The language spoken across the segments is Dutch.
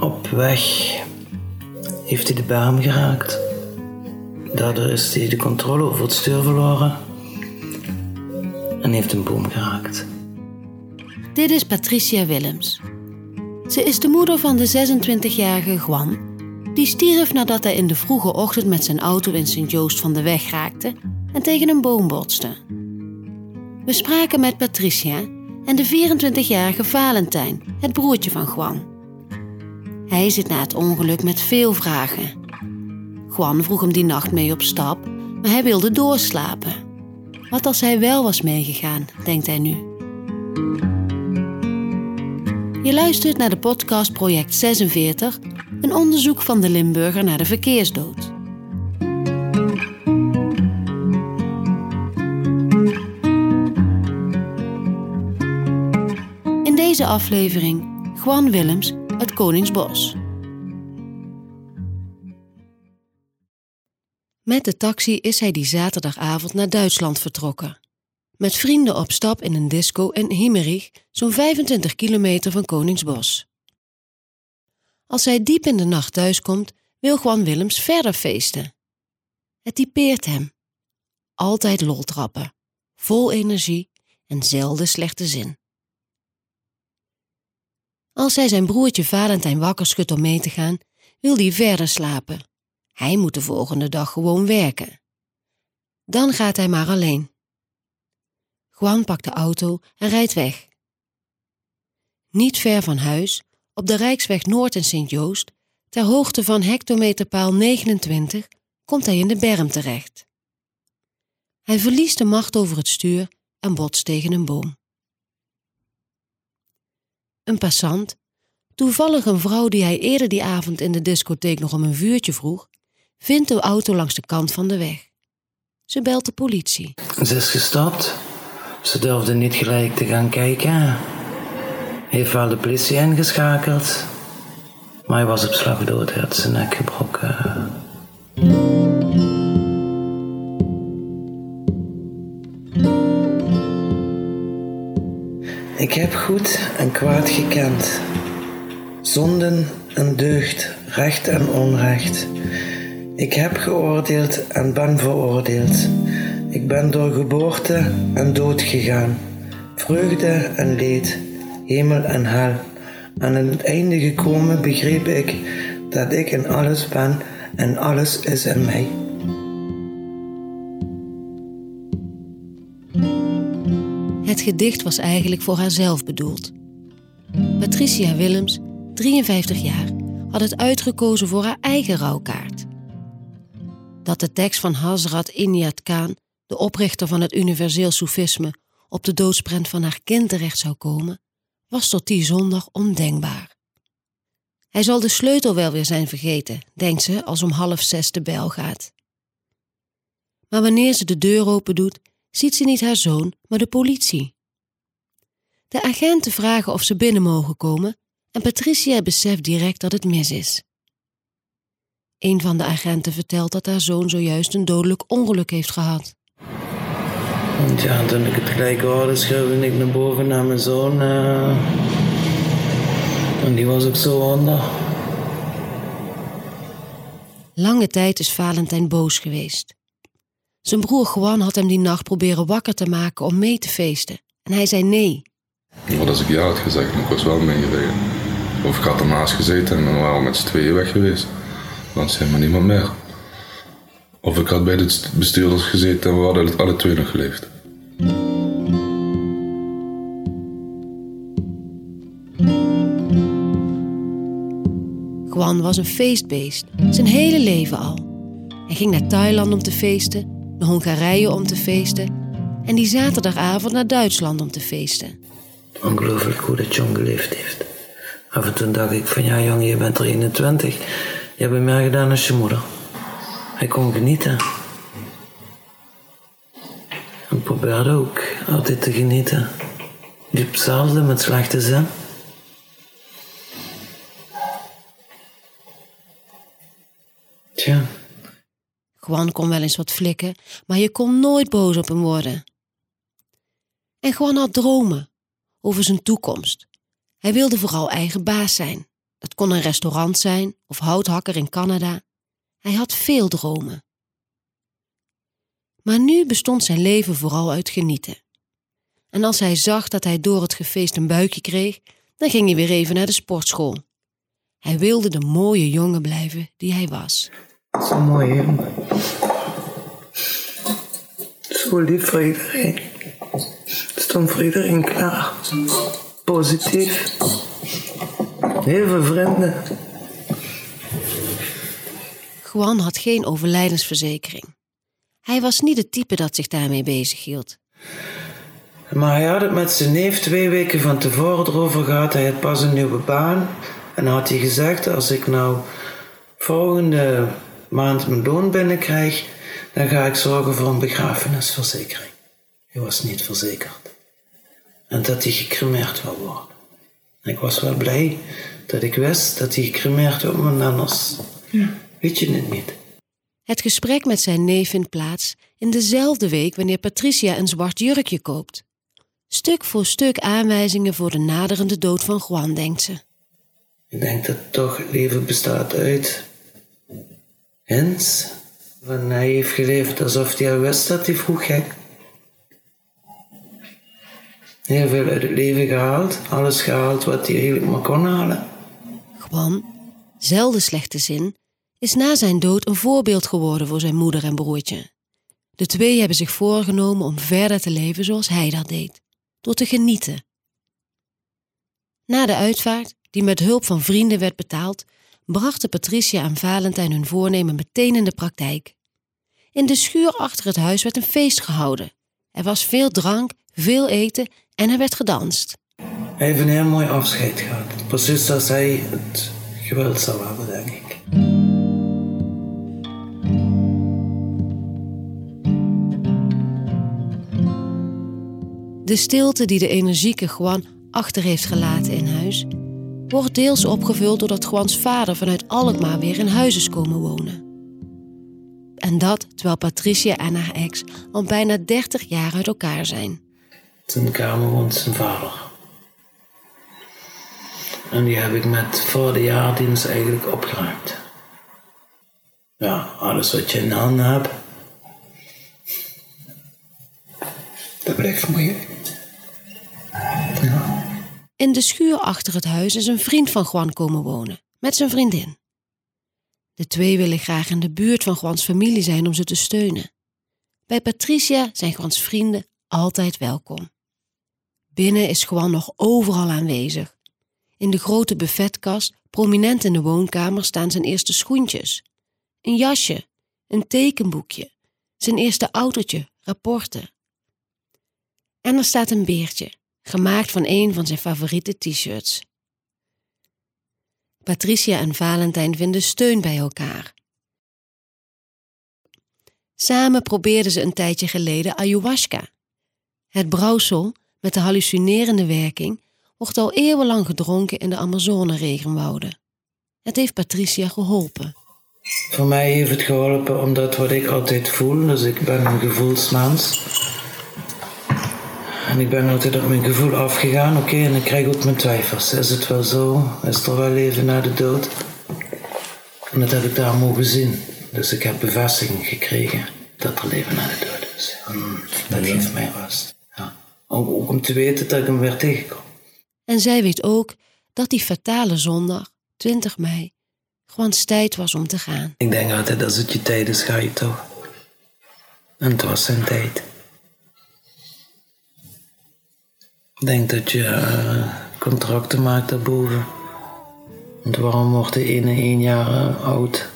Op weg heeft hij de berm geraakt. Daardoor is hij de controle over het stuur verloren en heeft een boom geraakt. Dit is Patricia Willems. Ze is de moeder van de 26-jarige Juan, die stierf nadat hij in de vroege ochtend met zijn auto in Sint-Joost van de weg raakte en tegen een boom botste. We spraken met Patricia en de 24-jarige Valentijn, het broertje van Juan. Hij zit na het ongeluk met veel vragen. Juan vroeg hem die nacht mee op stap, maar hij wilde doorslapen. Wat als hij wel was meegegaan, denkt hij nu. Je luistert naar de podcast Project 46, een onderzoek van de Limburger naar de verkeersdood. Deze aflevering Juan Willems uit Koningsbos. Met de taxi is hij die zaterdagavond naar Duitsland vertrokken. Met vrienden op stap in een disco in Himmerich, zo'n 25 kilometer van Koningsbos. Als hij diep in de nacht thuiskomt, wil Juan Willems verder feesten. Het typeert hem. Altijd loltrappen, vol energie en zelden slechte zin. Als hij zijn broertje Valentijn wakker schudt om mee te gaan, wil hij verder slapen. Hij moet de volgende dag gewoon werken. Dan gaat hij maar alleen. Juan pakt de auto en rijdt weg. Niet ver van huis, op de Rijksweg Noord in Sint-Joost, ter hoogte van hectometerpaal 29, komt hij in de berm terecht. Hij verliest de macht over het stuur en botst tegen een boom. Een passant, toevallig een vrouw die hij eerder die avond in de discotheek nog om een vuurtje vroeg, vindt de auto langs de kant van de weg. Ze belt de politie. Ze is gestapt. Ze durfde niet gelijk te gaan kijken. Heeft wel de politie ingeschakeld. Maar hij was op slag dood. Hij had zijn nek gebroken. Ik heb goed en kwaad gekend. Zonden en deugd, recht en onrecht. Ik heb geoordeeld en ben veroordeeld. Ik ben door geboorte en dood gegaan. Vreugde en leed, hemel en hel. Aan het einde gekomen begreep ik dat ik in alles ben en alles is in mij. Het gedicht was eigenlijk voor haarzelf bedoeld. Patricia Willems, 53 jaar, had het uitgekozen voor haar eigen rouwkaart. Dat de tekst van Hazrat Inayat Khan, de oprichter van het universeel soefisme, op de doodsprent van haar kind terecht zou komen, was tot die zondag ondenkbaar. Hij zal de sleutel wel weer zijn vergeten, denkt ze als om half zes de bel gaat. Maar wanneer ze de deur open doet, ziet ze niet haar zoon, maar de politie. De agenten vragen of ze binnen mogen komen en Patricia beseft direct dat het mis is. Een van de agenten vertelt dat haar zoon zojuist een dodelijk ongeluk heeft gehad. Want ja, toen ik het gelijk hoorde, schreeuwde ik naar boven naar mijn zoon. eh, en die was ook zo onder. Lange tijd is Valentijn boos geweest. Zijn broer Juan had hem die nacht proberen wakker te maken om mee te feesten. En hij zei nee. Wat als ik ja had gezegd, ik was wel meegereden. Of ik had ernaast gezeten en dan waren we met z'n tweeën weg geweest. Dan is helemaal niemand meer. Of ik had bij de bestuurders gezeten en we hadden het alle twee nog geleefd. Juan was een feestbeest, zijn hele leven al. Hij ging naar Thailand om te feesten, naar Hongarije om te feesten en die zaterdagavond naar Duitsland om te feesten. Ongelooflijk hoe dat jong geleefd heeft. Af en toe dacht ik van ja jongen, je bent er 21. Je hebt meer gedaan als je moeder. Hij kon genieten. En probeerde ook altijd te genieten. Diep hetzelfde met slechte zin. Juan kon wel eens wat flikken, maar je kon nooit boos op hem worden. En Juan had dromen over zijn toekomst. Hij wilde vooral eigen baas zijn. Het kon een restaurant zijn of houthakker in Canada. Hij had veel dromen. Maar nu bestond zijn leven vooral uit genieten. En als hij zag dat hij door het gefeest een buikje kreeg, dan ging hij weer even naar de sportschool. Hij wilde de mooie jongen blijven die hij was. Zo mooi, hè? Zo lief voor iedereen. Stond voor iedereen klaar. Positief. Heel veel vrienden. Juan had geen overlijdensverzekering. Hij was niet het type dat zich daarmee bezighield. Maar hij had het met zijn neef twee weken van tevoren erover gehad. Hij had pas een nieuwe baan. En had hij gezegd, als ik nou volgende maand mijn loon binnenkrijg, dan ga ik zorgen voor een begrafenisverzekering. Hij was niet verzekerd. En dat hij gecremeerd wil worden. Ik was wel blij dat ik wist dat hij gecremeerd wordt, want anders weet je het niet. Het gesprek met zijn neef vindt plaats in dezelfde week wanneer Patricia een zwart jurkje koopt. Stuk voor stuk aanwijzingen voor de naderende dood van Juan, denkt ze. Ik denk dat toch leven bestaat uit hints. Van hij heeft geleefd alsof hij wist dat hij vroeg ging. Heel veel uit het leven gehaald. Alles gehaald wat hij eigenlijk maar kon halen. Juan, zelden slechte zin, is na zijn dood een voorbeeld geworden voor zijn moeder en broertje. De twee hebben zich voorgenomen om verder te leven zoals hij dat deed, door te genieten. Na de uitvaart, die met hulp van vrienden werd betaald, brachten Patricia en Valentijn hun voornemen meteen in de praktijk. In de schuur achter het huis werd een feest gehouden. Er was veel drank, veel eten en er werd gedanst. Hij heeft een heel mooi afscheid gehad. Precies zoals hij het gewild zou hebben, denk ik. De stilte die de energieke Juan achter heeft gelaten in huis, wordt deels opgevuld doordat Juans vader vanuit Alkmaar weer in huis is komen wonen. En dat terwijl Patricia en haar ex al bijna 30 jaar uit elkaar zijn. Zijn kamer woont zijn vader. En die heb ik met voor de jaardienst eigenlijk opgeruimd. Ja, alles wat je in de handen hebt, dat blijft moeilijk. In de schuur achter het huis is een vriend van Juan komen wonen, met zijn vriendin. De twee willen graag in de buurt van Juans familie zijn om ze te steunen. Bij Patricia zijn Juans vrienden altijd welkom. Binnen is Juan nog overal aanwezig. In de grote buffetkast, prominent in de woonkamer, staan zijn eerste schoentjes. Een jasje, een tekenboekje, zijn eerste autootje, rapporten. En er staat een beertje, gemaakt van een van zijn favoriete t-shirts. Patricia en Valentijn vinden steun bij elkaar. Samen probeerden ze een tijdje geleden ayahuasca. Het brouwsel met de hallucinerende werking wordt al eeuwenlang gedronken in de Amazone-regenwouden. Het heeft Patricia geholpen. Voor mij heeft het geholpen omdat wat ik altijd voel, dus ik ben een gevoelsmens. En ik ben altijd op mijn gevoel afgegaan, oké, en ik krijg ook mijn twijfels. Is het wel zo? Is er wel leven na de dood? En dat heb ik daar mogen zien. Dus ik heb bevestiging gekregen dat er leven na de dood is. En dat geeft mij rust. Ja. Ook, ook om te weten dat ik hem weer tegenkom. En zij weet ook dat die fatale zondag, 20 mei, gewoon tijd was om te gaan. Ik denk altijd, als het je tijd is, ga je toch. En het was zijn tijd. Denk dat je eh, contracten maakt daarboven. Want waarom wordt de ene één jaar eh, oud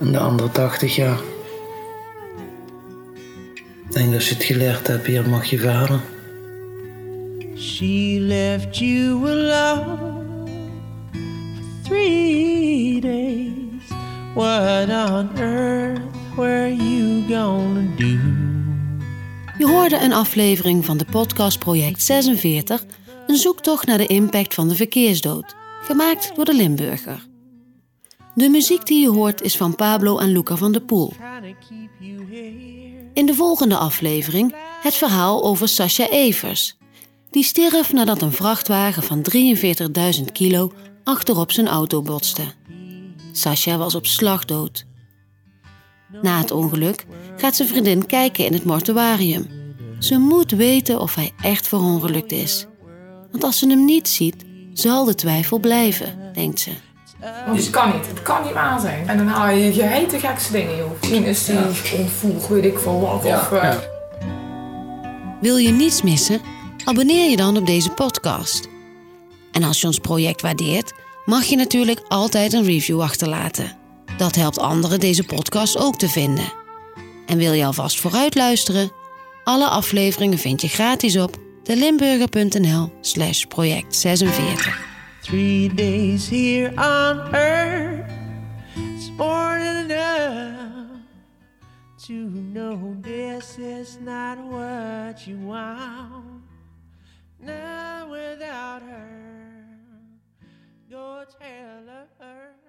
en de andere 80 jaar? Ik denk dat als je het geleerd hebt, hier mag je varen. She left you alone three days. What on earth were you gonna do? Je hoorde een aflevering van de podcast Project 46, een zoektocht naar de impact van de verkeersdood, gemaakt door de Limburger. De muziek die je hoort is van Pablo en Luca van der Poel. In de volgende aflevering het verhaal over Sascha Evers. Die stierf nadat een vrachtwagen van 43.000 kilo achterop zijn auto botste. Sascha was op slag dood. Na het ongeluk gaat zijn vriendin kijken in het mortuarium. Ze moet weten of hij echt verongelukt is. Want als ze hem niet ziet, zal de twijfel blijven, denkt ze. Het kan niet, het kan niet waar zijn. En dan haal je je heet gekste dingen, joh. Misschien is die ontvoerd, weet ik veel wat. Of, eh, Wil je niets missen? Abonneer je dan op deze podcast. En als je ons project waardeert, mag je natuurlijk altijd een review achterlaten. Dat helpt anderen deze podcast ook te vinden. En wil je alvast vooruit luisteren? Alle afleveringen vind je gratis op delimburger.nl slash project 46. Three days here on earth than enough to know this is not what you want. Now without her, go tell her,